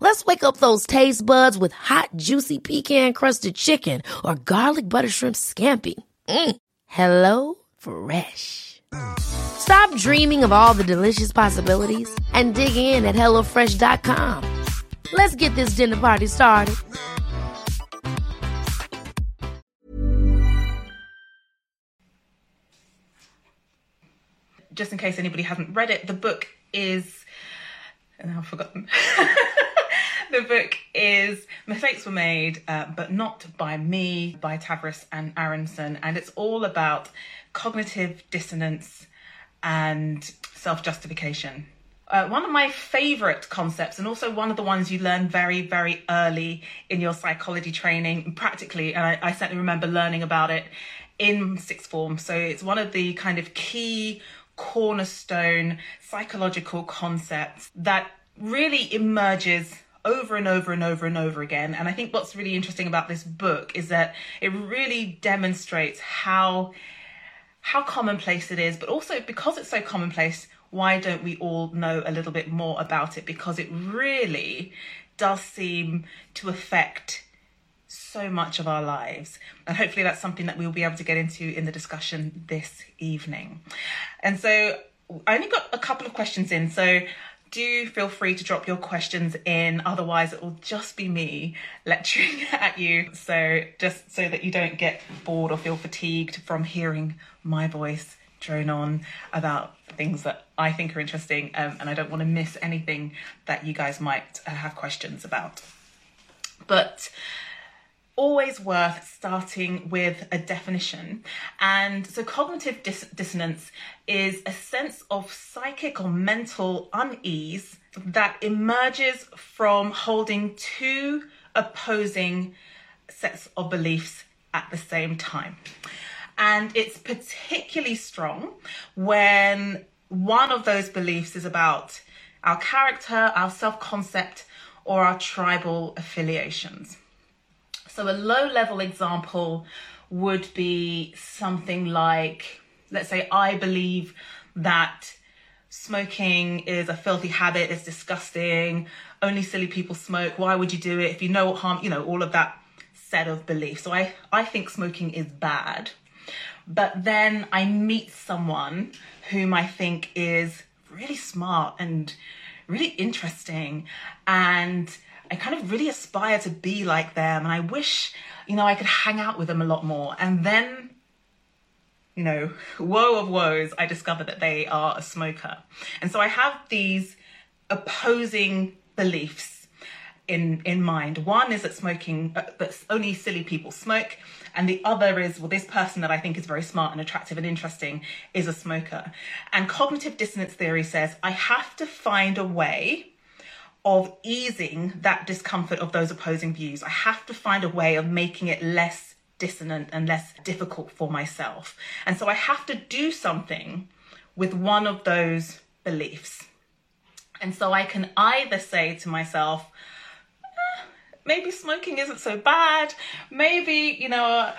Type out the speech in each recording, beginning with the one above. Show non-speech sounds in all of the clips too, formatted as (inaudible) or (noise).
Let's wake up those taste buds with hot, juicy pecan-crusted chicken or garlic butter shrimp scampi. Mm. Hello Fresh. Stop dreaming of all the delicious possibilities and dig in at HelloFresh.com. Let's get this dinner party started. just in case anybody hasn't read it, the book is. And I've forgotten. (laughs) the book is Mistakes Were Made, uh, but Not by Me, by Tavris and Aronson. And it's all about cognitive dissonance and self justification. Uh, one of my favorite concepts, and also one of the ones you learn very, very early in your psychology training, practically, and I, I certainly remember learning about it in sixth form. So it's one of the kind of key cornerstone psychological concepts that really emerges over and over and over and over again. And I think what's really interesting about this book is that it really demonstrates how how commonplace it is, but also because it's so commonplace, why don't we all know a little bit more about it? Because it really does seem to affect so much of our lives. And hopefully that's something that we'll be able to get into in the discussion this evening. And so I only got a couple of questions in, so do feel free to drop your questions in. Otherwise, it will just be me lecturing (laughs) at you. So, just so that you don't get bored or feel fatigued from hearing my voice drone on about things that I think are interesting, um, and I don't want to miss anything that you guys might uh, have questions about. But always worth starting with a definition. And so, cognitive dis- dissonance is a sense of psychic or mental unease that emerges from holding two opposing sets of beliefs at the same time. And it's particularly strong when one of those beliefs is about our character, our self concept, or our tribal affiliations. So, a low level example would be something like, let's say, I believe that smoking is a filthy habit, it's disgusting, only silly people smoke, why would you do it if you know what harm, you know, all of that set of beliefs. So, I, I think smoking is bad. But then I meet someone whom I think is really smart and really interesting and I kind of really aspire to be like them and I wish, you know, I could hang out with them a lot more. And then, you know, (laughs) woe of woes, I discover that they are a smoker. And so I have these opposing beliefs in in mind. One is that smoking uh, that only silly people smoke, and the other is well, this person that I think is very smart and attractive and interesting is a smoker. And cognitive dissonance theory says I have to find a way of easing that discomfort of those opposing views. I have to find a way of making it less dissonant and less difficult for myself. And so I have to do something with one of those beliefs. And so I can either say to myself, "Eh, maybe smoking isn't so bad. Maybe, you know,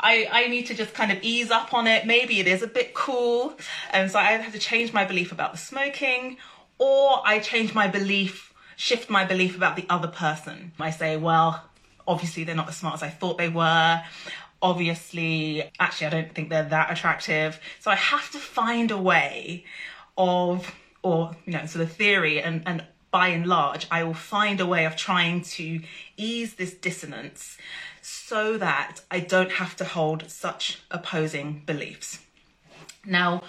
I, I need to just kind of ease up on it. Maybe it is a bit cool. And so I have to change my belief about the smoking, or I change my belief, shift my belief about the other person. I say, well, obviously they're not as smart as I thought they were. Obviously, actually, I don't think they're that attractive. So I have to find a way of, or, you know, so the theory and, and by and large, I will find a way of trying to ease this dissonance so that I don't have to hold such opposing beliefs. Now,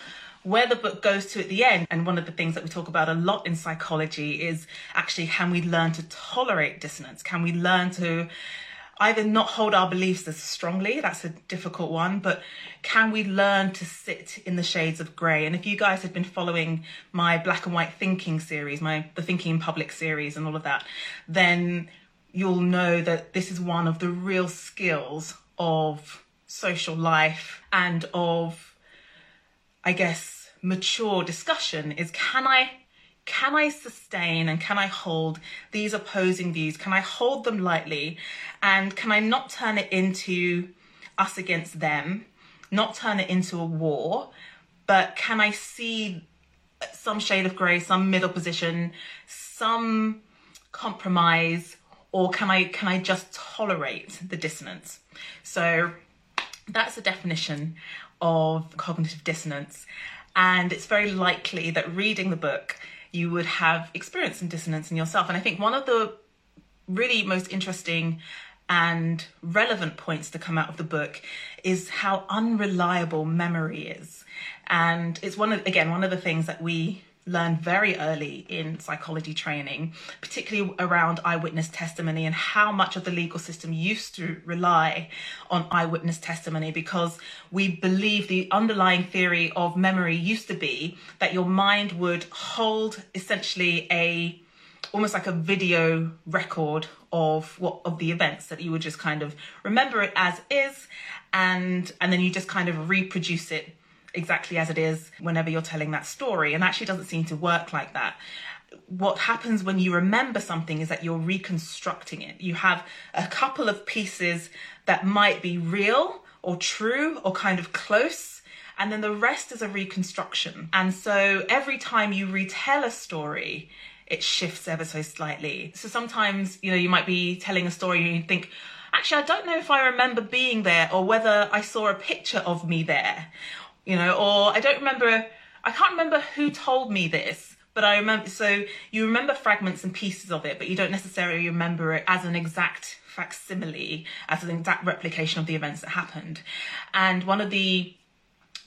where the book goes to at the end, and one of the things that we talk about a lot in psychology is actually can we learn to tolerate dissonance? Can we learn to either not hold our beliefs as strongly, that's a difficult one, but can we learn to sit in the shades of grey? And if you guys have been following my black and white thinking series, my the thinking in public series and all of that, then you'll know that this is one of the real skills of social life and of I guess mature discussion is can I can I sustain and can I hold these opposing views? Can I hold them lightly? And can I not turn it into us against them, not turn it into a war, but can I see some shade of grey, some middle position, some compromise, or can I can I just tolerate the dissonance? So that's the definition of cognitive dissonance. And it's very likely that reading the book you would have experienced some dissonance in yourself. And I think one of the really most interesting and relevant points to come out of the book is how unreliable memory is. And it's one of, again, one of the things that we learn very early in psychology training, particularly around eyewitness testimony and how much of the legal system used to rely on eyewitness testimony because we believe the underlying theory of memory used to be that your mind would hold essentially a almost like a video record of what of the events that you would just kind of remember it as is and and then you just kind of reproduce it exactly as it is whenever you're telling that story. And actually doesn't seem to work like that. What happens when you remember something is that you're reconstructing it. You have a couple of pieces that might be real or true or kind of close. And then the rest is a reconstruction. And so every time you retell a story, it shifts ever so slightly. So sometimes, you know, you might be telling a story and you think, actually, I don't know if I remember being there or whether I saw a picture of me there you know, or I don't remember, I can't remember who told me this, but I remember, so you remember fragments and pieces of it, but you don't necessarily remember it as an exact facsimile, as an exact replication of the events that happened. And one of the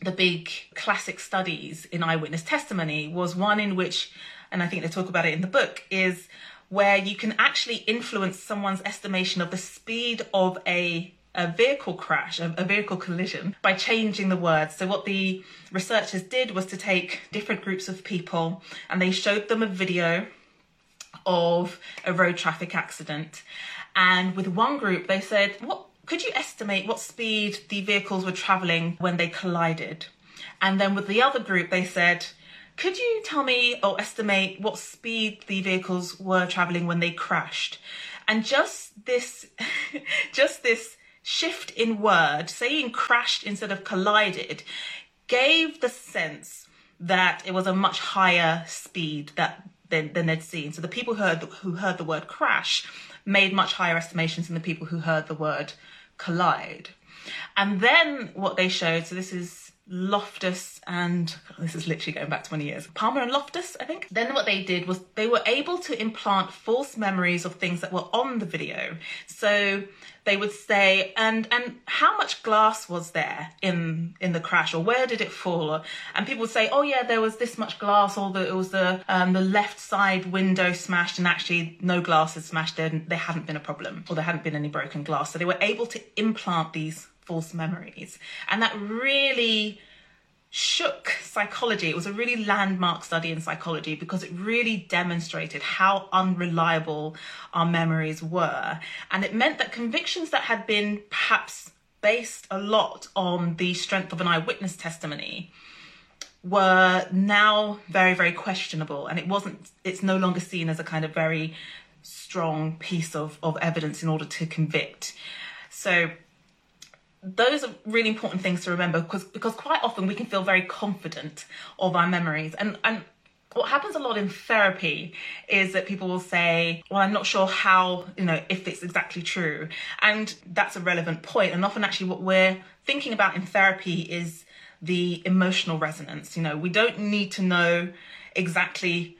the big classic studies in eyewitness testimony was one in which, and I think they talk about it in the book, is where you can actually influence someone's estimation of the speed of a a vehicle crash, a, vehicle collision, by changing the words. So, what the researchers did was to take different groups of people and they showed them a video of a road traffic accident. And with one group, they said, What could you estimate what speed the vehicles were traveling when they collided? And then with the other group, they said, could you tell me or estimate what speed the vehicles were traveling when they crashed? And just this, (laughs) just this shift in word, saying crashed instead of collided, gave the sense that it was a much higher speed that than, than they'd seen. So the people who heard who heard the word crash made much higher estimations than the people who heard the word collide. And then what they showed, so this is Loftus and this is literally going back 20 years. Palmer and Loftus, I think. Then what they did was they were able to implant false memories of things that were on the video. So they would say, and and how much glass was there in in the crash, or where did it fall? And people would say, oh yeah, there was this much glass, or the, it was the um, the left side window smashed, and actually no glass is smashed. There there hadn't been a problem, or there hadn't been any broken glass. So they were able to implant these false memories, and that really shook psychology. It was a really landmark study in psychology because it really demonstrated how unreliable our memories were. And it meant that convictions that had been perhaps based a lot on the strength of an eyewitness testimony were now very, very questionable. And it wasn't, it's no longer seen as a kind of very strong piece of, of evidence in order to convict. So those are really important things to remember because because quite often we can feel very confident of our memories. And and what happens a lot in therapy is that people will say well i'm not sure how you know if it's exactly true. And that's a relevant point. And often actually what we're thinking about in therapy is the emotional resonance. You know we don't need to know exactly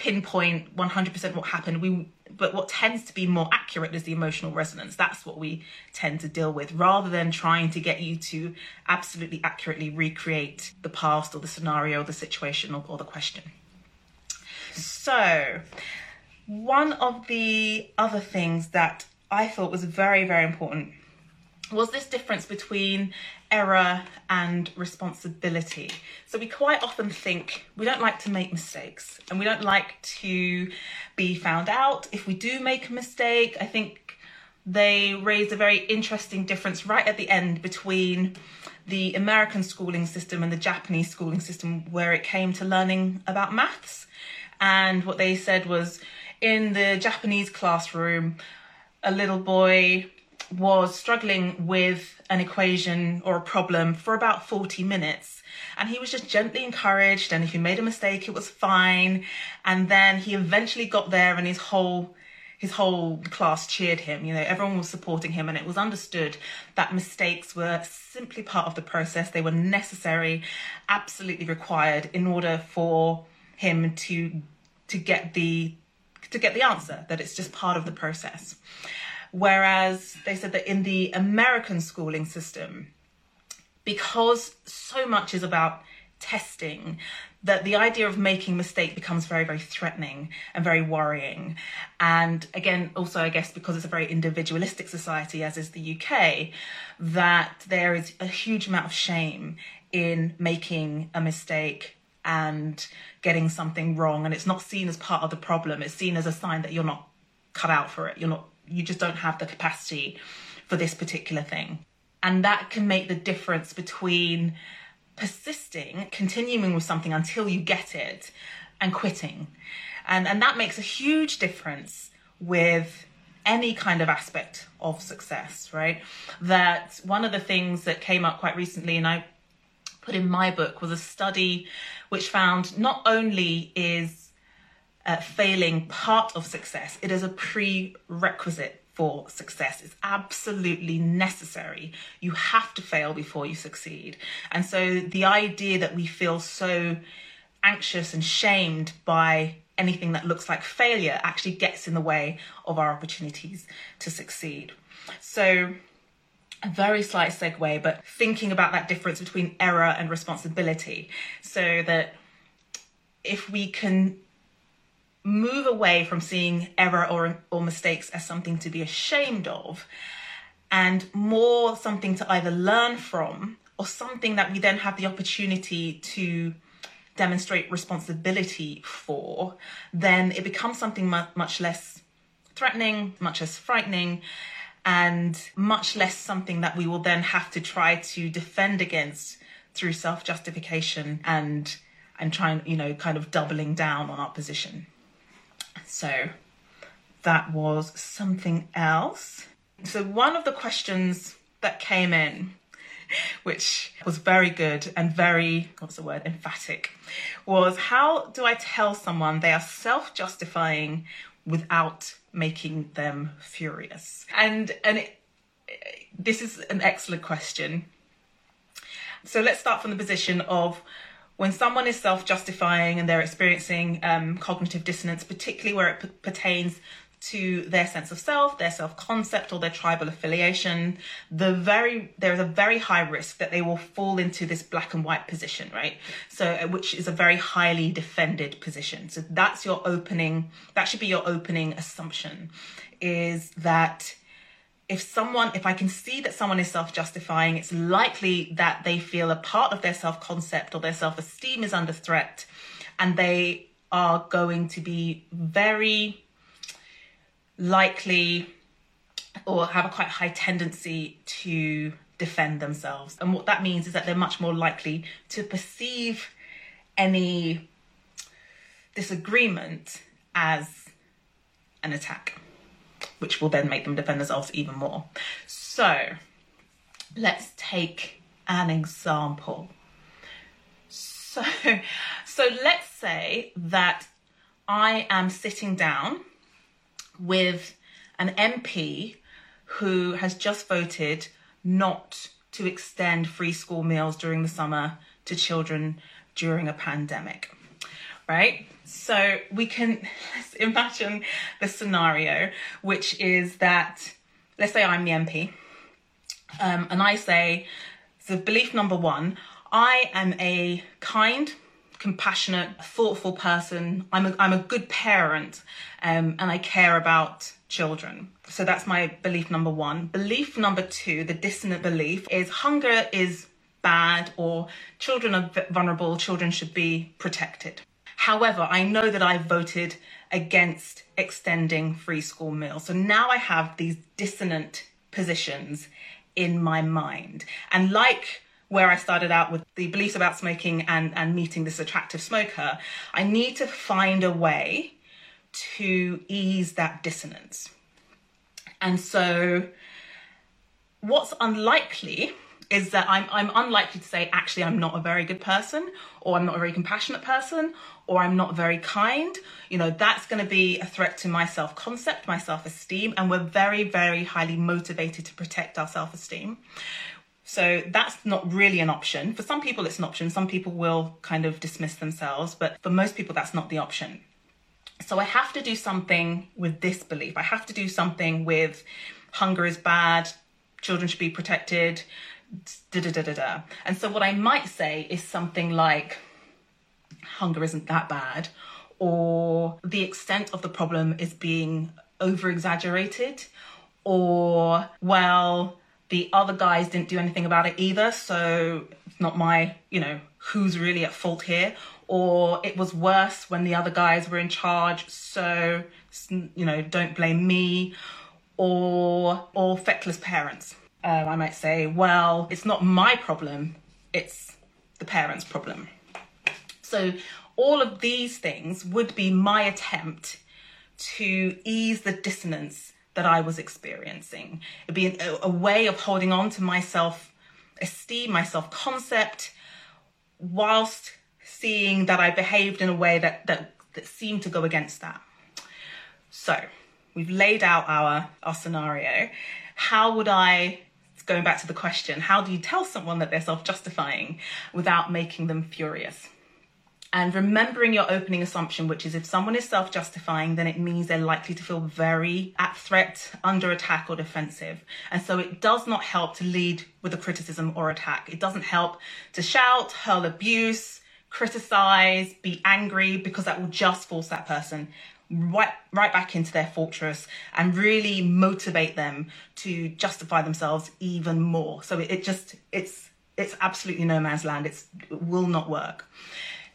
pinpoint 100% what happened we but what tends to be more accurate is the emotional resonance. That's what we tend to deal with rather than trying to get you to absolutely accurately recreate the past or the scenario, or the situation, or, or the question. So, one of the other things that I thought was very, very important was this difference between error and responsibility. So we quite often think we don't like to make mistakes and we don't like to be found out if we do make a mistake. I think they raised a very interesting difference right at the end between the American schooling system and the Japanese schooling system where it came to learning about maths. And what they said was in the Japanese classroom, a little boy was struggling with an equation or a problem for about 40 minutes. And he was just gently encouraged. And if he made a mistake, it was fine. And then he eventually got there and his whole his whole class cheered him. You know, everyone was supporting him, and it was understood that mistakes were simply part of the process. They were necessary, absolutely required in order for him to to get the to get the answer. That it's just part of the process. Whereas they said that in the American schooling system, because so much is about testing, that the idea of making mistake becomes very, very threatening and very worrying. And again, also, I guess because it's a very individualistic society, as is the UK, that there is a huge amount of shame in making a mistake and getting something wrong. And it's not seen as part of the problem, it's seen as a sign that you're not cut out for it. You're not you just don't have the capacity for this particular thing. And that can make the difference between persisting, continuing with something until you get it, and quitting. And, and that makes a huge difference with any kind of aspect of success, right? That one of the things that came up quite recently, and I put in my book, was a study which found not only is uh, failing part of success. It is a prerequisite for success. It's absolutely necessary. You have to fail before you succeed. And so the idea that we feel so anxious and shamed by anything that looks like failure actually gets in the way of our opportunities to succeed. So a very slight segue, but thinking about that difference between error and responsibility so that if we can move away from seeing error or, or mistakes as something to be ashamed of and more something to either learn from or something that we then have the opportunity to demonstrate responsibility for, then it becomes something mu- much less threatening, much less frightening, and much less something that we will then have to try to defend against through self justification and and trying, you know, kind of doubling down on our position. So that was something else. So one of the questions that came in, which was very good and very, what's the word, emphatic, was how do I tell someone they are self justifying without making them furious? And, and it, this is an excellent question. So let's start from the position of when someone is self justifying and they're experiencing um, cognitive dissonance, particularly where it p- pertains to their sense of self, their self concept, or their tribal affiliation, the very there is a very high risk that they will fall into this black and white position, right? So, uh, which is a very highly defended position. So that's your opening. That should be your opening assumption, is that if someone, if I can see that someone is self justifying, it's likely that they feel a part of their self concept or their self esteem is under threat and they are going to be very likely or have a quite high tendency to defend themselves. And what that means is that they're much more likely to perceive any disagreement as an attack which will then make them defend themselves even more. So let's take an example. So, (laughs) so let's say that I am sitting down with an MP who has just voted not to extend free school meals during the summer to children during a pandemic right? So we can (laughs) imagine the scenario, which is that, let's say I'm the MP, um, and I say, so belief number one, I am a kind, compassionate, thoughtful person. I'm a, I'm a good parent um, and I care about children. So that's my belief number one. Belief number two, the dissonant belief, is hunger is bad or children are vulnerable, children should be protected. However, I know that I voted against extending free school meals. So now I have these dissonant positions in my mind. And like where I started out with the beliefs about smoking and, and meeting this attractive smoker, I need to find a way to ease that dissonance. And so, what's unlikely is that I'm, I'm unlikely to say, actually, I'm not a very good person, or I'm not a very compassionate person, or I'm not very kind. You know, that's going to be a threat to my self concept, my self esteem, and we're very, very highly motivated to protect our self esteem. So that's not really an option. For some people, it's an option. Some people will kind of dismiss themselves, but for most people, that's not the option. So I have to do something with this belief. I have to do something with hunger is bad, children should be protected, da da da da da. And so what I might say is something like hunger isn't that bad, or the extent of the problem is being over exaggerated, or well, the other guys didn't do anything about it either, so it's not my, you know, who's really at fault here. Or it was worse when the other guys were in charge, so, you know, don't blame me. Or, or feckless parents. Um, I might say, well, it's not my problem, it's the parents' problem. So, all of these things would be my attempt to ease the dissonance that I was experiencing. It'd be a, a way of holding on to my self esteem, my self concept, whilst seeing that I behaved in a way that, that, that seemed to go against that. So we've laid out our, our scenario. How would I, going back to the question, how do you tell someone that they're self justifying without making them furious? And remembering your opening assumption, which is if someone is self justifying, then it means they're likely to feel very at threat, under attack, or defensive. And so it does not help to lead with a criticism or attack. It doesn't help to shout, hurl abuse, criticize, be angry, because that will just force that person right right back into their fortress and really motivate them to justify themselves even more so it, it just it's it's absolutely no man's land it's, it will not work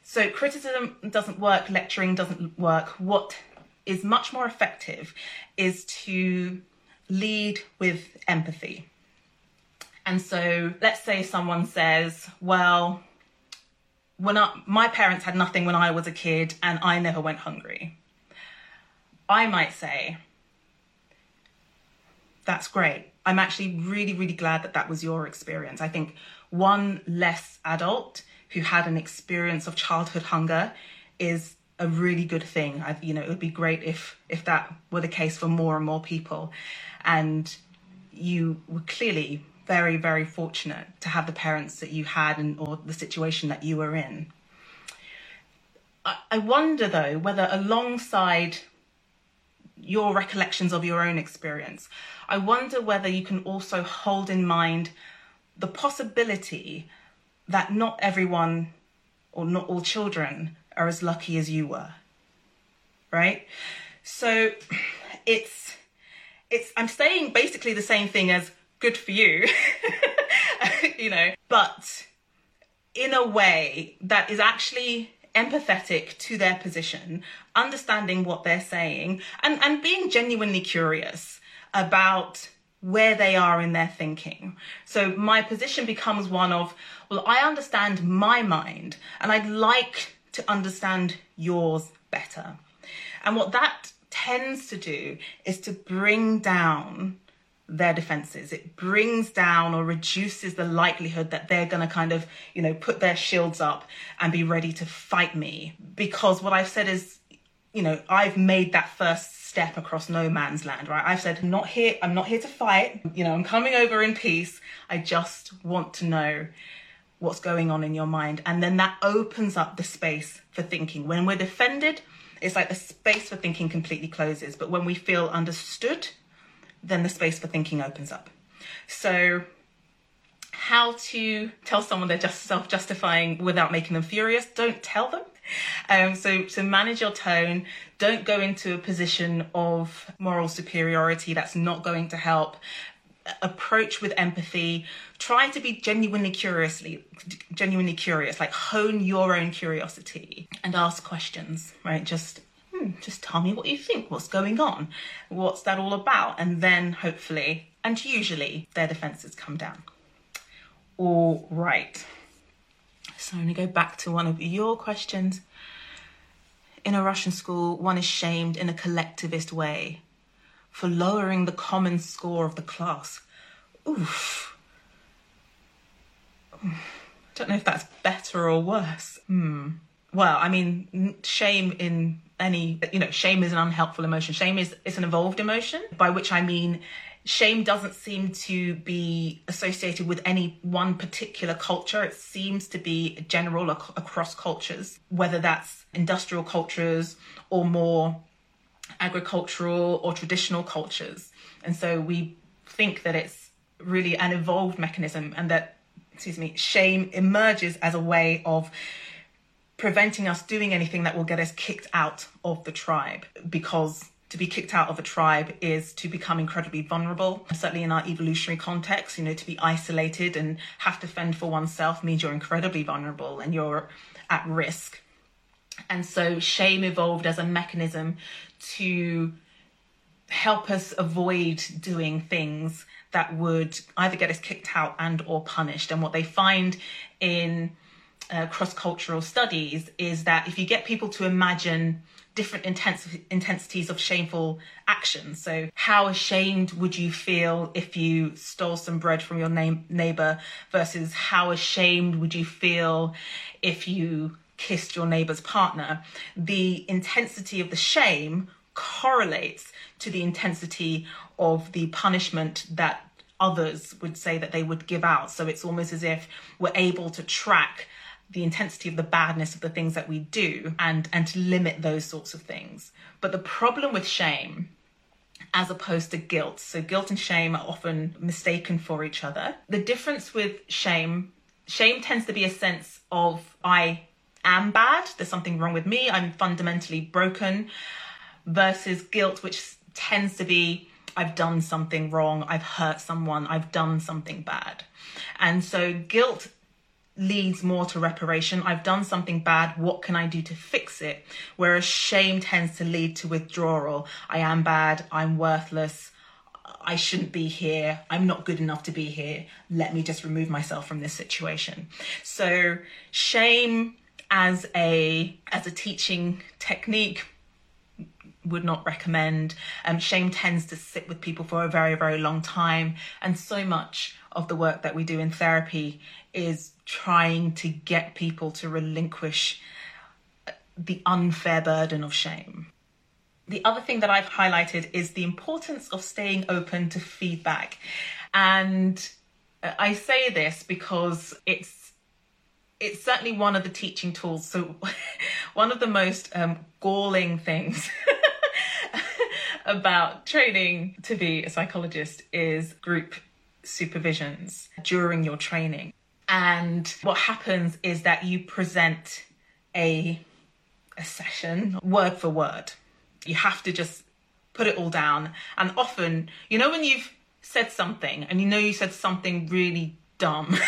so criticism doesn't work, lecturing doesn't work. What is much more effective is to lead with empathy. And so let's say someone says, well, when I, my parents had nothing when I was a kid and I never went hungry. I might say, that's great. I'm actually really, really glad that that was your experience. I think one less adult who had an experience of childhood hunger is a really good thing. I, you know, it would be great if if that were the case for more and more people. And you were clearly very, very fortunate to have the parents that you had and or the situation that you were in. I, I wonder though whether alongside your recollections of your own experience, I wonder whether you can also hold in mind the possibility that not everyone or not all children are as lucky as you were. Right? So (clears throat) it's it's I'm saying basically the same thing as good for you. (laughs) you know, but in a way that is actually empathetic to their position, understanding what they're saying, and, and being genuinely curious about where they are in their thinking. So my position becomes one of, well, I understand my mind and I'd like to understand yours better. And what that tends to do is to bring down their defenses. It brings down or reduces the likelihood that they're going to kind of, you know, put their shields up and be ready to fight me. Because what I've said is, you know, I've made that first step across no man's land, right? I've said, not here, I'm not here to fight. You know, I'm coming over in peace. I just want to know what's going on in your mind. And then that opens up the space for thinking. When we're defended, it's like the space for thinking completely closes. But when we feel understood, then the space for thinking opens up. So, how to tell someone they're just self-justifying without making them furious. Don't tell them. Um, so, so manage your tone. Don't go into a position of moral superiority. That's not going to help. Approach with empathy. Try to be genuinely curiously, genuinely curious. Like hone your own curiosity and ask questions. Right? Just just tell me what you think. What's going on? What's that all about? And then hopefully, and usually, their defenses come down. All right. So I'm going to go back to one of your questions. In a Russian school, one is shamed in a collectivist way for lowering the common score of the class. Oof. I don't know if that's better or worse. Hmm. Well, I mean, shame in any, you know, shame is an unhelpful emotion. Shame is it's an evolved emotion, by which I mean shame doesn't seem to be associated with any one particular culture. It seems to be general ac- across cultures, whether that's industrial cultures or more agricultural or traditional cultures. And so we think that it's really an evolved mechanism and that, excuse me, shame emerges as a way of preventing us doing anything that will get us kicked out of the tribe because to be kicked out of a tribe is to become incredibly vulnerable. Certainly in our evolutionary context, you know, to be isolated and have to fend for oneself means you're incredibly vulnerable and you're at risk. And so shame evolved as a mechanism to help us avoid doing things that would either get us kicked out and or punished. And what they find in uh, cross-cultural studies is that if you get people to imagine different intens- intensities of shameful action. So, how ashamed would you feel if you stole some bread from your na- neighbor versus how ashamed would you feel if you kissed your neighbor's partner? The intensity of the shame correlates to the intensity of the punishment that others would say that they would give out. So, it's almost as if we're able to track the intensity of the badness of the things that we do and and to limit those sorts of things but the problem with shame as opposed to guilt so guilt and shame are often mistaken for each other the difference with shame shame tends to be a sense of i am bad there's something wrong with me i'm fundamentally broken versus guilt which tends to be I've done something wrong, I've hurt someone, I've done something bad. And so guilt leads more to reparation. I've done something bad. What can I do to fix it? Whereas shame tends to lead to withdrawal. I am bad. I'm worthless. I shouldn't be here. I'm not good enough to be here. Let me just remove myself from this situation. So shame as a as a teaching technique would not recommend. Um, shame tends to sit with people for a very, very long time. And so much of the work that we do in therapy is trying to get people to relinquish the unfair burden of shame. The other thing that I've highlighted is the importance of staying open to feedback. And I say this because it's it's certainly one of the teaching tools. So, (laughs) one of the most um, galling things (laughs) about training to be a psychologist is group supervisions during your training. And what happens is that you present a, a session word for word. You have to just put it all down. And often, you know, when you've said something and you know you said something really dumb. (laughs)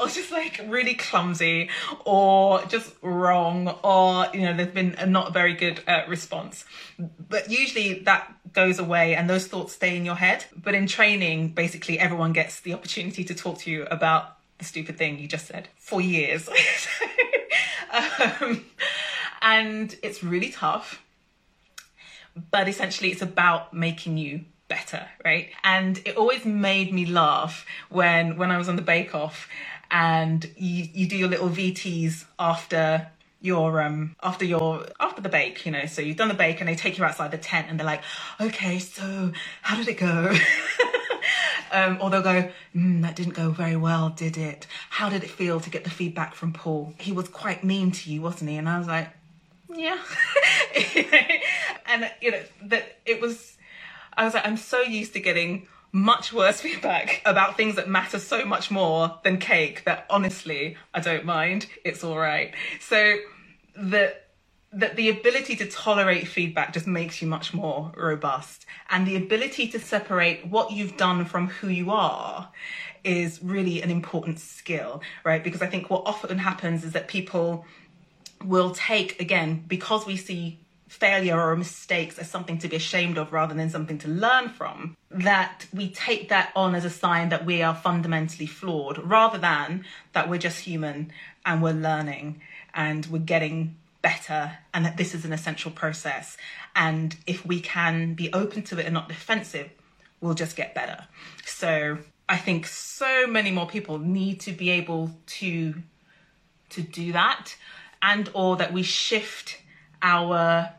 or just like really clumsy or just wrong or you know there's been a not very good uh, response but usually that goes away and those thoughts stay in your head but in training basically everyone gets the opportunity to talk to you about the stupid thing you just said for years. (laughs) Um, and it's really tough but essentially it's about making you better right? And it always made me laugh when when i was on the bake off and you, you do your little VTs after your um after your after the bake you know? So you've done the bake and they take you outside the tent and they're like okay so how did it go (laughs) um or they'll go mm, that didn't go very well did it how did it feel to get the feedback from paul he was quite mean to you wasn't he and i was like yeah (laughs) and you know that it was i was like i'm so used to getting much worse (laughs) feedback about things that matter so much more than cake that honestly I don't mind. It's all right. So the that the ability to tolerate feedback just makes you much more robust. And the ability to separate what you've done from who you are is really an important skill right? Because i think what often happens is that people will take again because we see failure or mistakes as something to be ashamed of rather than something to learn from, that we take that on as a sign that we are fundamentally flawed rather than that we're just human and we're learning and we're getting better and that this is an essential process. And if we can be open to it and not defensive, we'll just get better. So I think so many more people need to be able to to do that and or that we shift our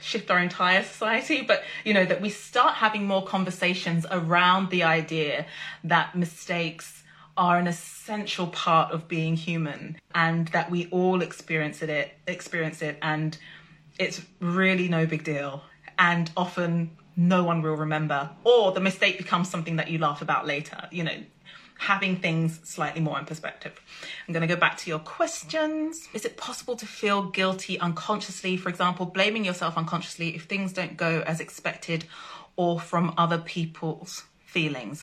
shift our entire society, but you know, that we start having more conversations around the idea that mistakes are an essential part of being human and that we all experience it experience it and it's really no big deal and often no one will remember or the mistake becomes something that you laugh about later you know having things slightly more in perspective. I'm going to go back to your questions. Is it possible to feel guilty unconsciously, for example, blaming yourself unconsciously if things don't go as expected or from other people's feelings?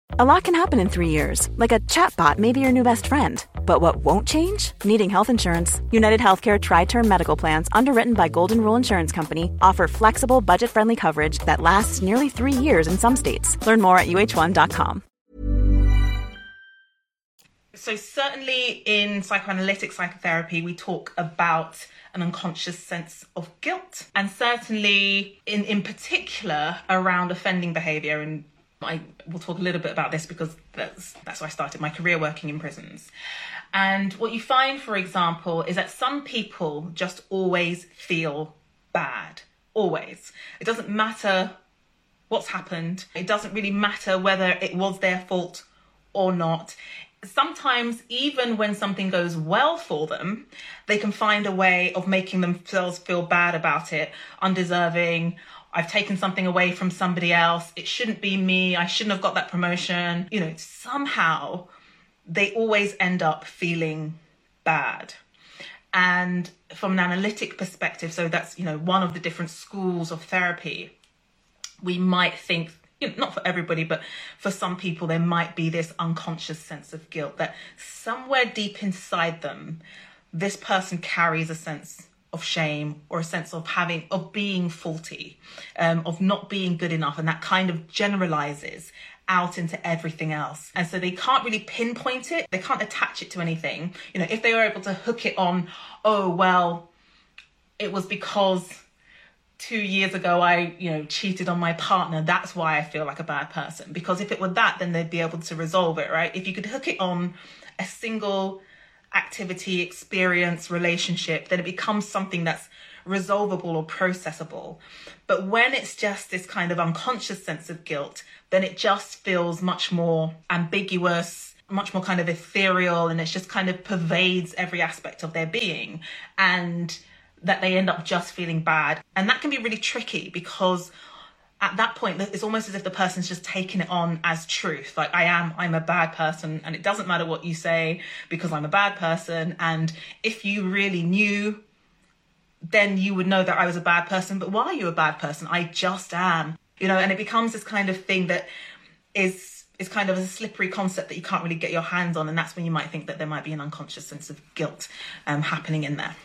A lot can happen in three years, like a chatbot may be your new best friend. But what won't change? Needing health insurance. United Healthcare Tri Term Medical Plans, underwritten by Golden Rule Insurance Company, offer flexible, budget friendly coverage that lasts nearly three years in some states. Learn more at uh1.com. So, certainly in psychoanalytic psychotherapy, we talk about an unconscious sense of guilt, and certainly in, in particular around offending behavior and I will talk a little bit about this because that's that's why I started my career working in prisons. And what you find, for example, is that some people just always feel bad. Always. It doesn't matter what's happened. It doesn't really matter whether it was their fault or not. Sometimes, even when something goes well for them, they can find a way of making themselves feel bad about it, undeserving, I've taken something away from somebody else. It shouldn't be me. I shouldn't have got that promotion. You know, somehow they always end up feeling bad. And from an analytic perspective, so that's, you know, one of the different schools of therapy, we might think, you know, not for everybody, but for some people, there might be this unconscious sense of guilt that somewhere deep inside them, this person carries a sense of shame or a sense of having of being faulty um, of not being good enough and that kind of generalizes out into everything else and so they can't really pinpoint it they can't attach it to anything you know if they were able to hook it on oh well it was because two years ago I, you know, cheated on my partner. That's why I feel like a bad person. Because if it were that, then they'd be able to resolve it, right? If you could hook it on a single activity, experience, relationship, then it becomes something that's resolvable or processable. But when it's just this kind of unconscious sense of guilt, then it just feels much more ambiguous, much more kind of ethereal, and it just kind of pervades every aspect of their being. And that they end up just feeling bad. And that can be really tricky because at that point it's almost as if the person's just taking it on as truth. Like i am i'm a bad person and it doesn't matter what you say because i'm a bad person. And if you really knew then you would know that i was a bad person. But why are you a bad person? I just am you know, and it becomes this kind of thing that is is kind of a slippery concept that you can't really get your hands on, and that's when you might think that there might be an unconscious sense of guilt um, happening in there.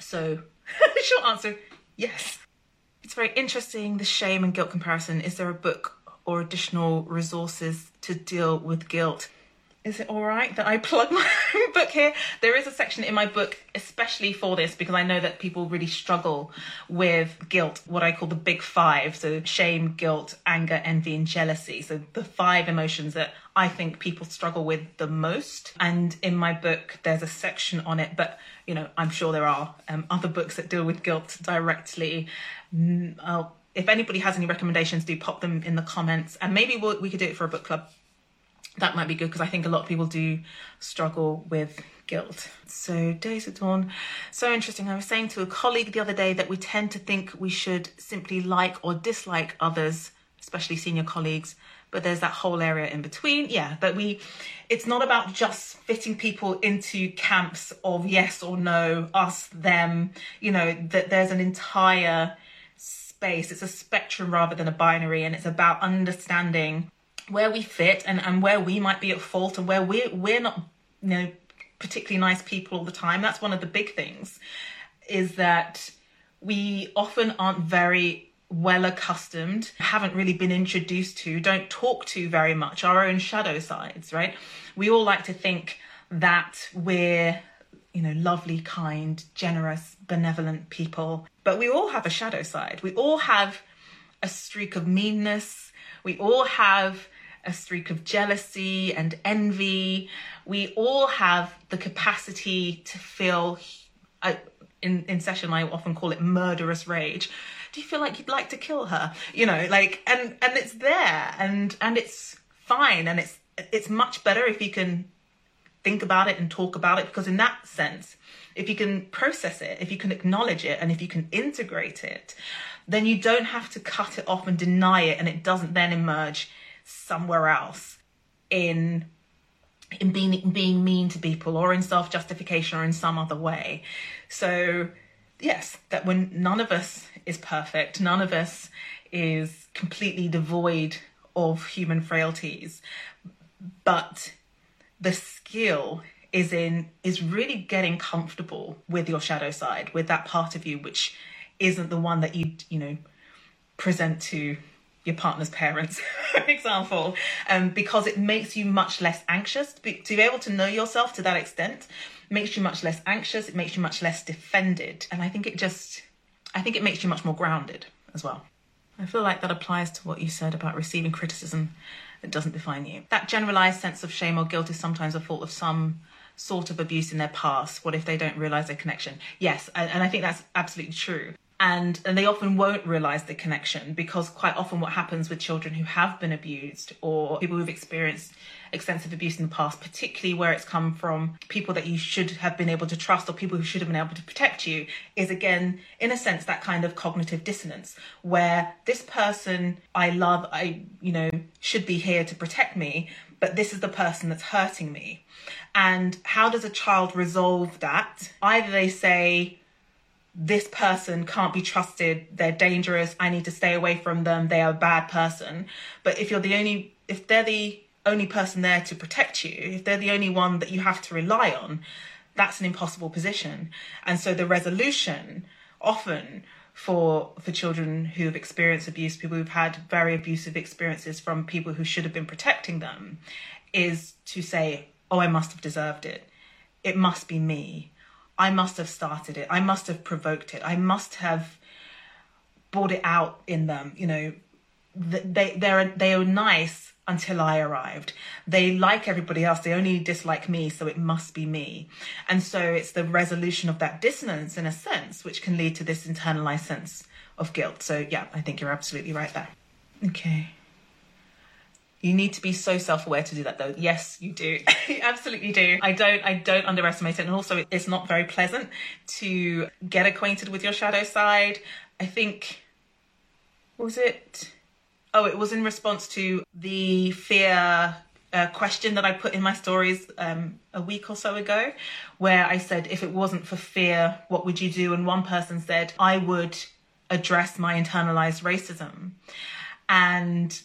So, (laughs) short answer, yes. It's very interesting the shame and guilt comparison. Is there a book or additional resources to deal with guilt? Is it all right that I (laughs) plug my book here? There is a section in my book especially for this because I know that people really struggle with guilt, what I call the big five. So shame, guilt, anger, envy, and jealousy. So the five emotions that I think people struggle with the most. And in my book, there's a section on it, but you know, I'm sure there are um, other books that deal with guilt directly. Mm, I'll, if anybody has any recommendations, do pop them in the comments, and maybe we'll, we could do it for a book club that might be good because I think a lot of people do struggle with guilt. So, Days of Dawn, so interesting. I was saying to a colleague the other day that we tend to think we should simply like or dislike others, especially senior colleagues, but there's that whole area in between. Yeah, that we, it's not about just fitting people into camps of yes or no, us, them, you know, that there's an entire space. It's a spectrum rather than a binary, and it's about understanding where we fit and, and where we might be at fault and where we're we're not you know particularly nice people all the time. That's one of the big things is that we often aren't very well accustomed haven't really been introduced to don't talk to very much our own shadow sides right? We all like to think that we're you know lovely kind generous benevolent people but we all have a shadow side. We all have a streak of meanness. We all have a streak of jealousy and envy. We all have the capacity to feel, I, in, in session, I often call it murderous rage. Do you feel like you'd like to kill her? You know, like, and, and it's there and, and it's fine. And it's, it's much better if you can think about it and talk about it because in that sense, if you can process it, if you can acknowledge it, and if you can integrate it, then you don't have to cut it off and deny it, and it doesn't then emerge somewhere else in in being in being mean to people or in self-justification or in some other way. So yes, that when none of us is perfect, none of us is completely devoid of human frailties, but the skill is in is really getting comfortable with your shadow side, with that part of you which isn't the one that you you know present to your partner's parents, (laughs) for example, um, because it makes you much less anxious. To be, able to know yourself to that extent makes you much less anxious. It makes you much less defended, and I think it just, I think it makes you much more grounded as well. I feel like that applies to what you said about receiving criticism that doesn't define you. That generalized sense of shame or guilt is sometimes a fault of some sort of abuse in their past. What if they don't realize their connection? Yes, and I think that's absolutely true and and they often won't realize the connection because quite often what happens with children who have been abused or people who've experienced extensive abuse in the past particularly where it's come from people that you should have been able to trust or people who should have been able to protect you is again in a sense that kind of cognitive dissonance where this person i love i you know should be here to protect me but this is the person that's hurting me. And how does a child resolve that? Either they say this person can't be trusted, they're dangerous, I need to stay away from them, they are a bad person. But if you're the only, if they're the only person there to protect you, if they're the only one that you have to rely on, that's an impossible position. And so the resolution often for for children who have experienced abuse, people who've had very abusive experiences from people who should have been protecting them, is to say, "Oh, I must have deserved it. It must be me. I must have started it. I must have provoked it. I must have brought it out in them. You know, they they're they are nice until I arrived. They like everybody else. They only dislike me, so it must be me. And so it's the resolution of that dissonance, in a sense, which can lead to this internalized sense of guilt. So yeah, I think you're absolutely right there. Okay. You need to be so self-aware to do that though. Yes, you do. (laughs) you absolutely do. I don't I don't underestimate it and also it's not very pleasant to get acquainted with your shadow side. I think was it Oh, it was in response to the fear uh, question that I put in my stories um, a week or so ago, where I said, if it wasn't for fear, what would you do? And one person said, I would address my internalized racism. And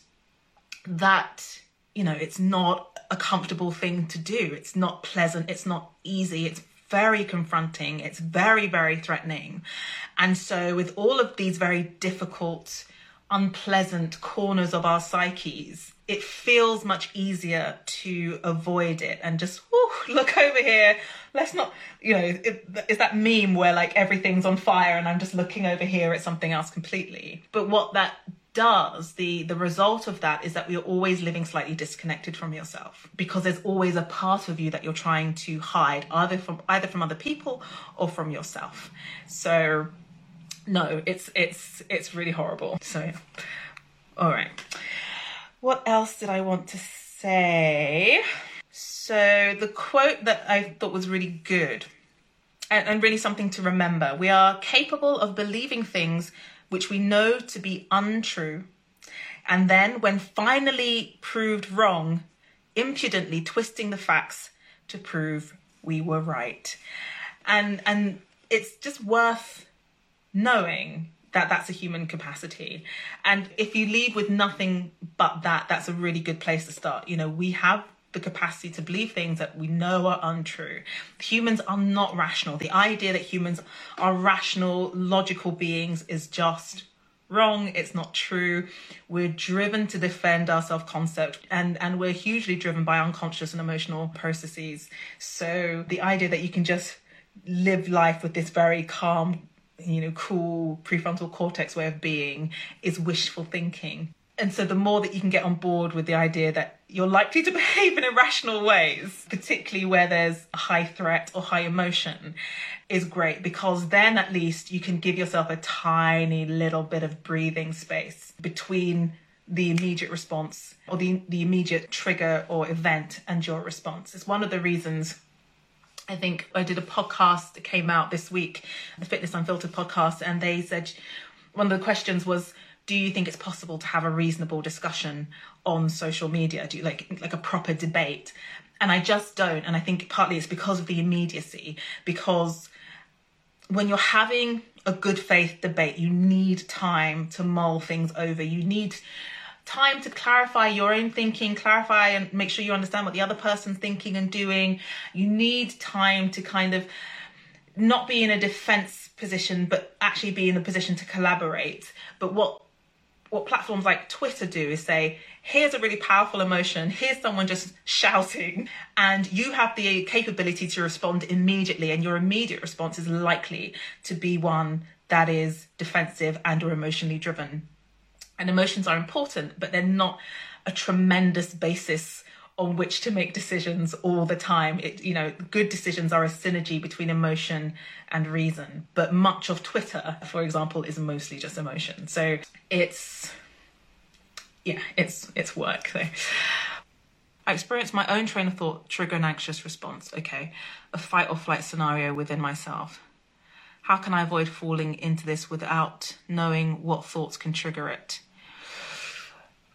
that, you know, it's not a comfortable thing to do. It's not pleasant. It's not easy. It's very confronting. It's very, very threatening. And so, with all of these very difficult, unpleasant corners of our psyches, it feels much easier to avoid it and just look over here. Let's not, you know, it, it's that meme where like everything's on fire and I'm just looking over here at something else completely. But what that does, the the result of that is that we are always living slightly disconnected from yourself because there's always a part of you that you're trying to hide, either from either from other people or from yourself. So no, it's it's it's really horrible. So yeah. All right. What else did I want to say? So, the quote that I thought was really good and, and, really something to remember we are capable of believing things which we know to be untrue, and then, when finally proved wrong, impudently twisting the facts to prove we were right. And, and it's just worth knowing that that's a human capacity. And if you leave with nothing but that, that's a really good place to start. You know, we have the capacity to believe things that we know are untrue. Humans are not rational. The idea that humans are rational, logical beings is just wrong it's not true we're driven to defend our self-concept and and we're hugely driven by unconscious and emotional processes so the idea that you can just live life with this very calm you know, cool prefrontal cortex way of being is wishful thinking. And so the more that you can get on board with the idea that you're likely to behave in irrational ways, particularly where there's a high threat or high emotion, is great because then at least you can give yourself a tiny little bit of breathing space between the immediate response or the, the immediate trigger or event and your response. It's one of the reasons I think I did a podcast that came out this week, the Fitness Unfiltered podcast, and they said one of the questions was, do you think it's possible to have a reasonable discussion on social media? Do you like like a proper debate? And I just don't. And I think partly it's because of the immediacy, because when you're having a good faith debate, you need time to mull things over. You need time to clarify your own thinking, clarify and make sure you understand what the other person's thinking and doing. You need time to kind of not be in a defense position, but actually be in a position to collaborate. But what what platforms like Twitter do is say, here's a really powerful emotion, here's someone just shouting, and you have the capability to respond immediately, and your immediate response is likely to be one that is defensive and or emotionally driven. And emotions are important, but they're not a tremendous basis on which to make decisions all the time. It, you know, good decisions are a synergy between emotion and reason. But much of Twitter, for example, is mostly just emotion. So it's, yeah, it's it's work. So I experienced my own train of thought trigger an anxious response. Okay, a fight or flight scenario within myself. How can I avoid falling into this without knowing what thoughts can trigger it?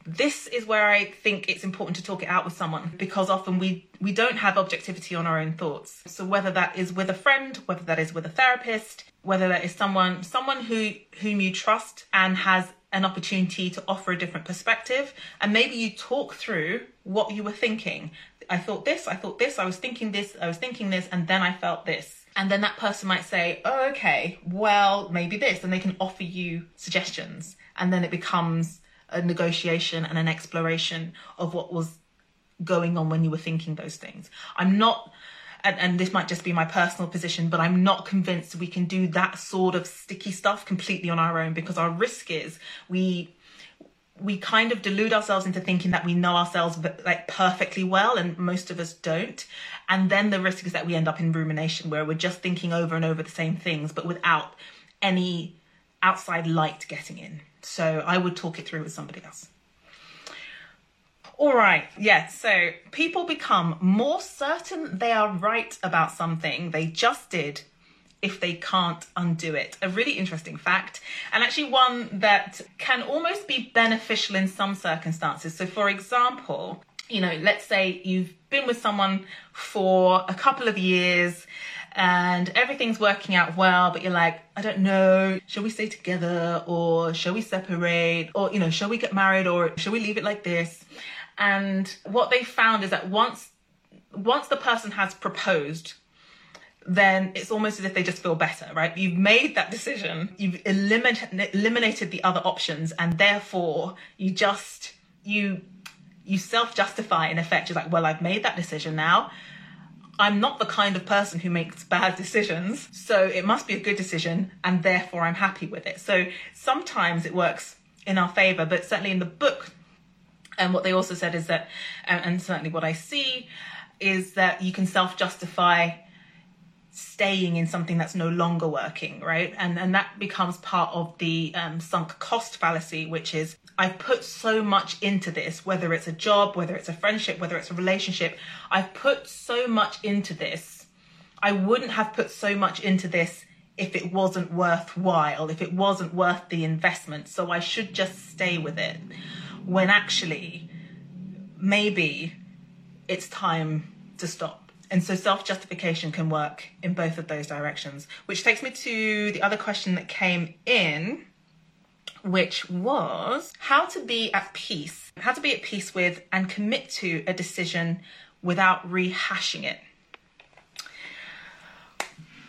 This is where I think it's important to talk it out with someone because often we we don't have objectivity on our own thoughts. So whether that is with a friend, whether that is with a therapist, whether that is someone someone who whom you trust and has an opportunity to offer a different perspective and maybe you talk through what you were thinking. I thought this, I thought this, I was thinking this, I was thinking this and then I felt this. And then that person might say, "Oh okay, well, maybe this." And they can offer you suggestions and then it becomes a negotiation and an exploration of what was going on when you were thinking those things. I'm not and, and, this might just be my personal position, but I'm not convinced we can do that sort of sticky stuff completely on our own because our risk is we we kind of delude ourselves into thinking that we know ourselves like perfectly well and most of us don't and then the risk is that we end up in rumination where we're just thinking over and over the same things but without any outside light getting in so I would talk it through with somebody else. All right, yeah, so people become more certain they are right about something they just did if they can't undo it. A really interesting fact, and actually one that can almost be beneficial in some circumstances. So, for example, you know, let's say you've been with someone for a couple of years and everything's working out well, but you're like, I don't know, shall we stay together or shall we separate or, you know, shall we get married or shall we leave it like this? And what they found is that once once the person has proposed, then it's almost as if they just feel better, right? You've made that decision, you've eliminated eliminated the other options, and therefore you just you you self justify in effect. You're like, well, I've made that decision now. I'm not the kind of person who makes bad decisions, so it must be a good decision, and therefore I'm happy with it. So sometimes it works in our favor, but certainly in the book, and what they also said is that, and, certainly what I see, is that you can self justify staying in something that's no longer working, right? And and that becomes part of the um, sunk cost fallacy, which is I've put so much into this, whether it's a job, whether it's a friendship, whether it's a relationship. I've put so much into this. I wouldn't have put so much into this if it wasn't worthwhile, if it wasn't worth the investment. So I should just stay with it. When actually, maybe it's time to stop. And so self justification can work in both of those directions, which takes me to the other question that came in, which was how to be at peace, how to be at peace with and commit to a decision without rehashing it.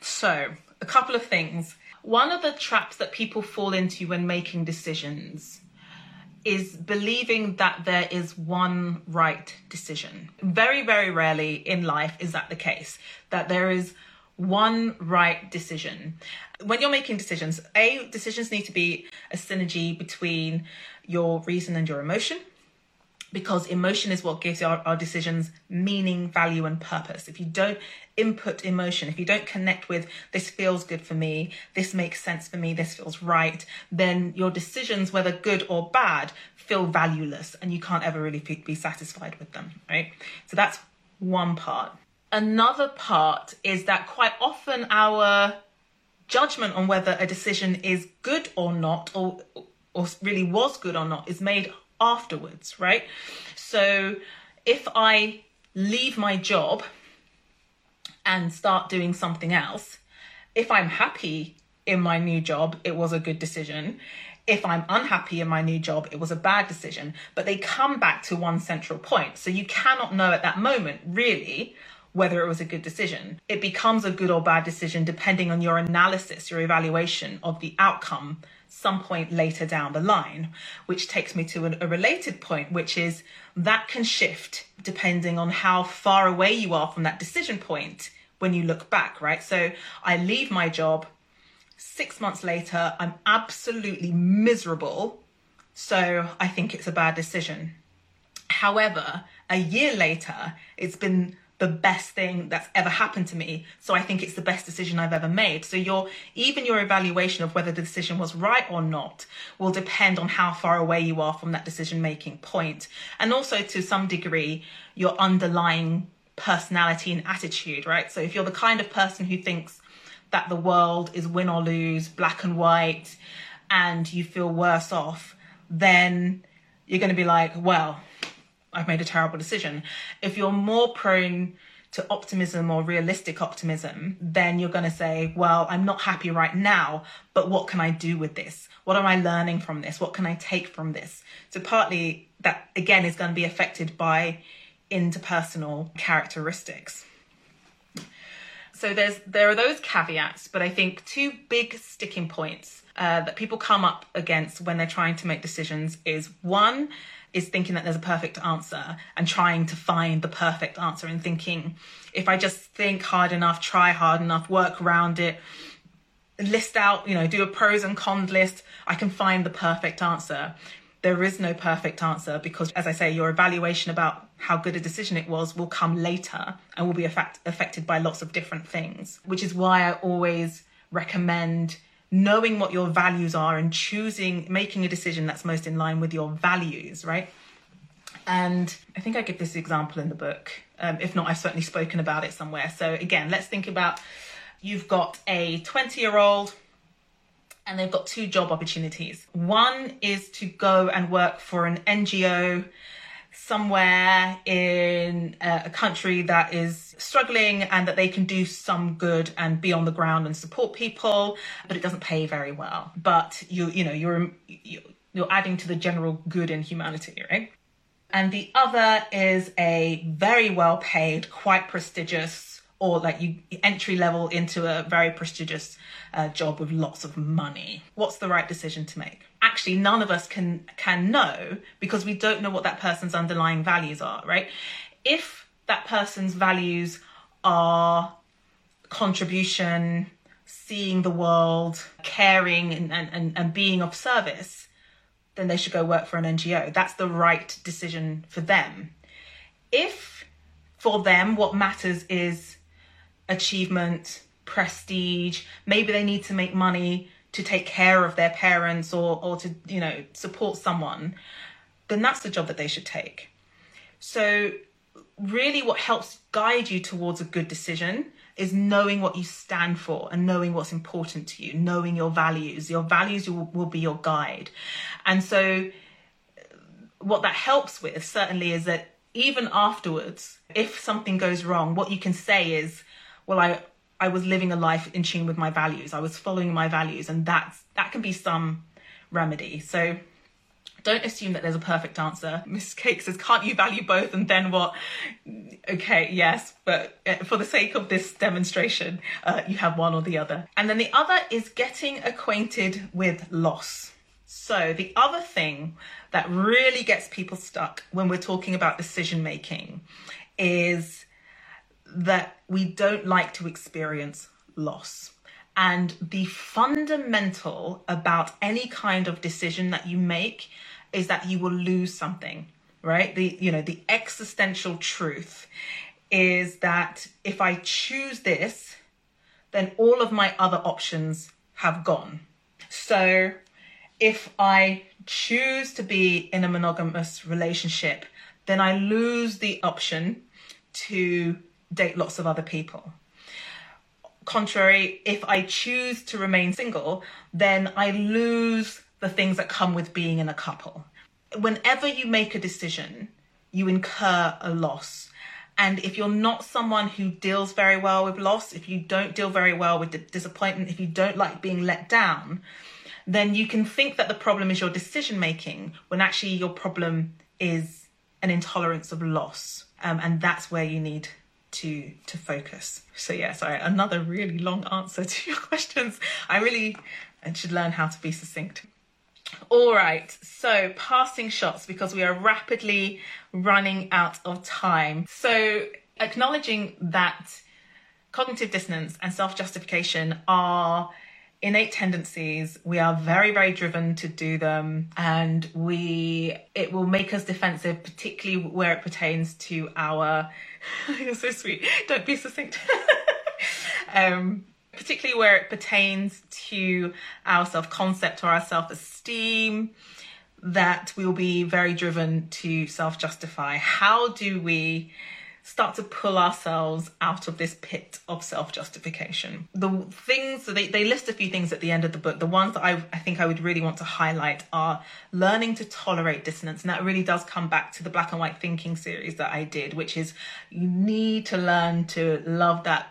So, a couple of things. One of the traps that people fall into when making decisions is believing that there is one right decision. Very, very rarely in life is that the case, that there is one right decision. When you're making decisions, A, decisions need to be a synergy between your reason and your emotion because emotion is what gives our, our decisions meaning, value, and purpose. If you don't input emotion, if you don't connect with this feels good for me, this makes sense for me, this feels right, then your decisions, whether good or bad, feel valueless and you can't ever really be satisfied with them, right? So that's one part. Another part is that quite often our judgment on whether a decision is good or not, or, or really was good or not, is made afterwards, right? So if I leave my job and start doing something else, if I'm happy in my new job, it was a good decision. If I'm unhappy in my new job, it was a bad decision. But they come back to one central point. So you cannot know at that moment, really, whether it was a good decision. It becomes a good or bad decision depending on your analysis, your evaluation of the outcome some point later down the line, which takes me to a, related point, which is that can shift depending on how far away you are from that decision point when you look back, right? So I leave my job. Six months later, I'm absolutely miserable. So I think it's a bad decision. However, a year later, it's been the best thing that's ever happened to me. So I think it's the best decision I've ever made. So your even your evaluation of whether the decision was right or not will depend on how far away you are from that decision making point. And also to some degree your underlying personality and attitude, right? So if you're the kind of person who thinks that the world is win or lose, black and white, and you feel worse off, then you're going to be like, well, I've made a terrible decision. If you're more prone to optimism or realistic optimism, then you're going to say, well, I'm not happy right now, but what can I do with this? What am I learning from this? What can I take from this? So, partly that again is going to be affected by interpersonal characteristics. So there's there are those caveats, but I think two big sticking points uh, that people come up against when they're trying to make decisions is one is thinking that there's a perfect answer and trying to find the perfect answer and thinking if I just think hard enough, try hard enough, work around it, list out, you know, do a pros and cons list, I can find the perfect answer. There is no perfect answer because, as I say, your evaluation about how good a decision it was will come later and will be effect- affected by lots of different things, which is why I always recommend knowing what your values are and choosing, making a decision that's most in line with your values, right? And I think I give this example in the book. Um, if not, I've certainly spoken about it somewhere. So, again, let's think about you've got a 20 year old and they've got two job opportunities. One is to go and work for an NGO somewhere in a country that is struggling and that they can do some good and be on the ground and support people, but it doesn't pay very well. But you, you know, you're you're adding to the general good in humanity, right? And the other is a very well paid, quite prestigious, or like you entry level into a very prestigious uh, job with lots of money. What's the right decision to make? Actually, none of us can can know because we don't know what that person's underlying values are, right? If that person's values are contribution, seeing the world, caring, and, and, and being of service, then they should go work for an NGO. That's the right decision for them. If for them what matters is achievement, prestige, maybe they need to make money to take care of their parents or or to, you know, support someone, then that's the job that they should take. So really what helps guide you towards a good decision is knowing what you stand for and knowing what's important to you, knowing your values. Your values will, will be your guide. And so, uh, what that helps with certainly is that even afterwards, if something goes wrong, what you can say is, well, I, I was living a life in tune with my values. I was following my values, and that's that can be some remedy. So don't assume that there's a perfect answer. (laughs) Miss Cake says, can't you value both and then what? Okay, yes, but uh, for the sake of this demonstration, uh, you have one or the other. And then the other is getting acquainted with loss. So the other thing that really gets people stuck when we're talking about decision making is that we don't like to experience loss. And the fundamental about any kind of decision that you make is that you will lose something, right? The you know, the existential truth is that if I choose this, then all of my other options have gone. So if I choose to be in a monogamous relationship, then I lose the option to date lots of other people. Contrary, if I choose to remain single, then I lose the things that come with being in a couple. Whenever you make a decision, you incur a loss. And if you're not someone who deals very well with loss, if you don't deal very well with disappointment, if you don't like being let down, then you can think that the problem is your decision making when actually your problem is an intolerance of loss. Um, and that's where you need to to focus. So yeah, sorry, another really long answer (laughs) to your questions. I really should learn how to be succinct. All right, so passing shots because we are rapidly running out of time. So, acknowledging that cognitive dissonance and self justification are innate tendencies. We are very very driven to do them and we it will make us defensive particularly where it pertains to our (laughs) you're so sweet. Don't be succinct. (laughs) Um particularly where it pertains to our self concept or our self esteem, that we will be very driven to self justify. How do we start to pull ourselves out of this pit of self justification? The things, they, they list a few things at the end of the book. The ones that I, I think I would really want to highlight are learning to tolerate dissonance. And that really does come back to the black and white thinking series that I did, which is you need to learn to love that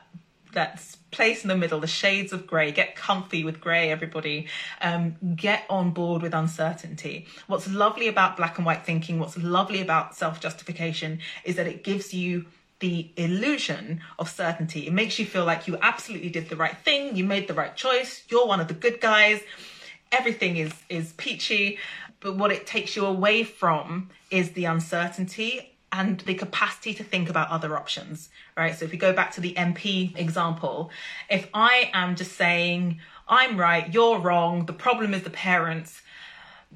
that place in the middle, the shades of grey. Get comfy with grey, everybody. Um, get on board with uncertainty. What's lovely about black and white thinking, what's lovely about self justification, is that it gives you the illusion of certainty. It makes you feel like you absolutely did the right thing, you made the right choice, you're one of the good guys, everything is is peachy. But what it takes you away from is the uncertainty and the capacity to think about other options, right? So if we go back to the MP example, if I am just saying, I'm right, you're wrong, the problem is the parents,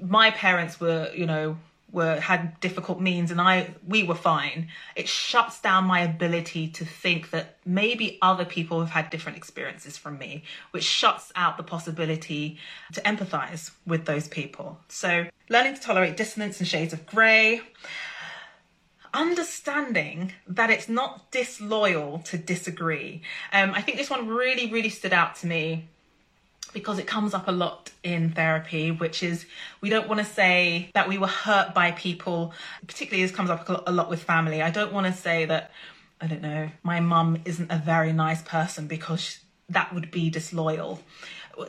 my parents were, you know, were had difficult means and I we were fine. It shuts down my ability to think that maybe other people have had different experiences from me, which shuts out the possibility to empathize with those people. So learning to tolerate dissonance and shades of grey understanding that it's not disloyal to disagree. Um, I think this one really, really stood out to me because it comes up a lot in therapy, which is we don't want to say that we were hurt by people, particularly this comes up a lot with family. I don't want to say that, I don't know, my mum isn't a very nice person because that would be disloyal.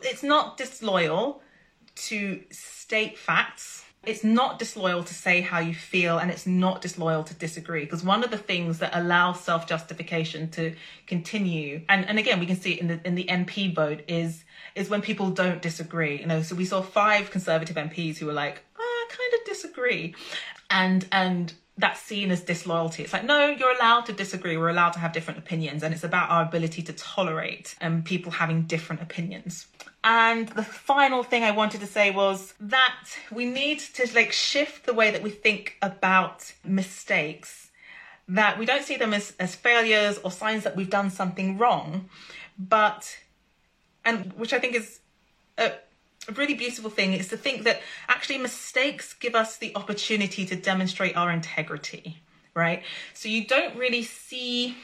It's not disloyal to state facts it's not disloyal to say how you feel and it's not disloyal to disagree because one of the things that allows self-justification to continue and, and again we can see it in the in the MP vote is is when people don't disagree. You know so we saw five conservative MPs who were like oh, I kind of disagree. And and that's seen as disloyalty. It's like, no, you're allowed to disagree. We're allowed to have different opinions. And it's about our ability to tolerate um, people having different opinions. And the final thing I wanted to say was that we need to like shift the way that we think about mistakes, that we don't see them as, as failures or signs that we've done something wrong, but, and which I think is a, a really beautiful thing is to think that actually mistakes give us the opportunity to demonstrate our integrity, right? So you don't really see,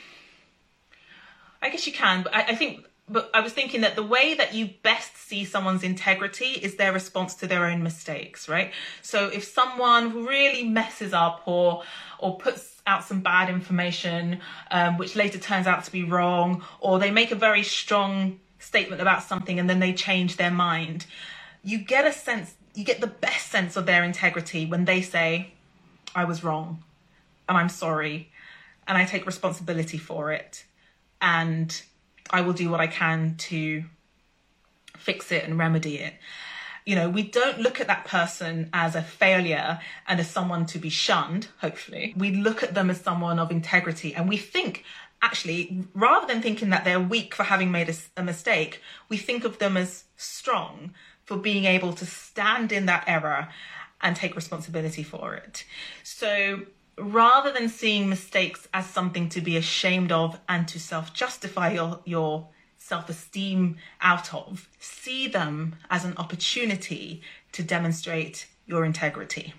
I guess you can, but I, I think but I was thinking that the way that you best see someone's integrity is their response to their own mistakes, right? So if someone really messes up or or puts out some bad information, um, which later turns out to be wrong, or they make a very strong statement about something and then they change their mind, you get a sense, you get the best sense of their integrity when they say, "I was wrong, and I'm sorry, and I take responsibility for it," and I will do what I can to fix it and remedy it. You know, we don't look at that person as a failure and as someone to be shunned, hopefully. We look at them as someone of integrity and we think, actually, rather than thinking that they're weak for having made a, a mistake, we think of them as strong for being able to stand in that error and take responsibility for it. So rather than seeing mistakes as something to be ashamed of and to self justify your, your self esteem out of, see them as an opportunity to demonstrate your integrity.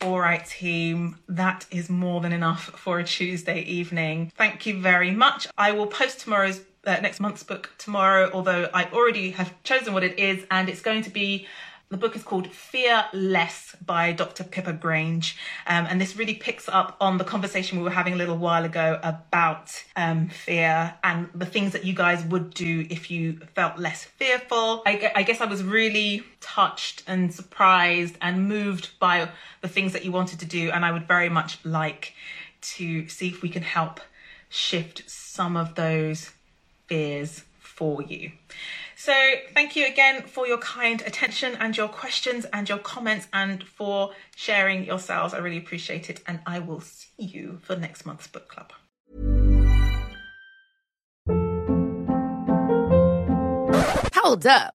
All right, team, that is more than enough for a Tuesday evening. Thank you very much. I will post tomorrow's uh, next month's book tomorrow, although I already have chosen what it is, and it's going to be the book is called Fear Less by Dr. Pippa Grange. Um, and this really picks up on the conversation we were having a little while ago about um, fear and the things that you guys would do if you felt less fearful. I, I guess I was really touched and surprised and moved by the things that you wanted to do. And I would very much like to see if we can help shift some of those fears for you. So, thank you again for your kind attention and your questions and your comments and for sharing yourselves. I really appreciate it. And I will see you for next month's book club. Hold up.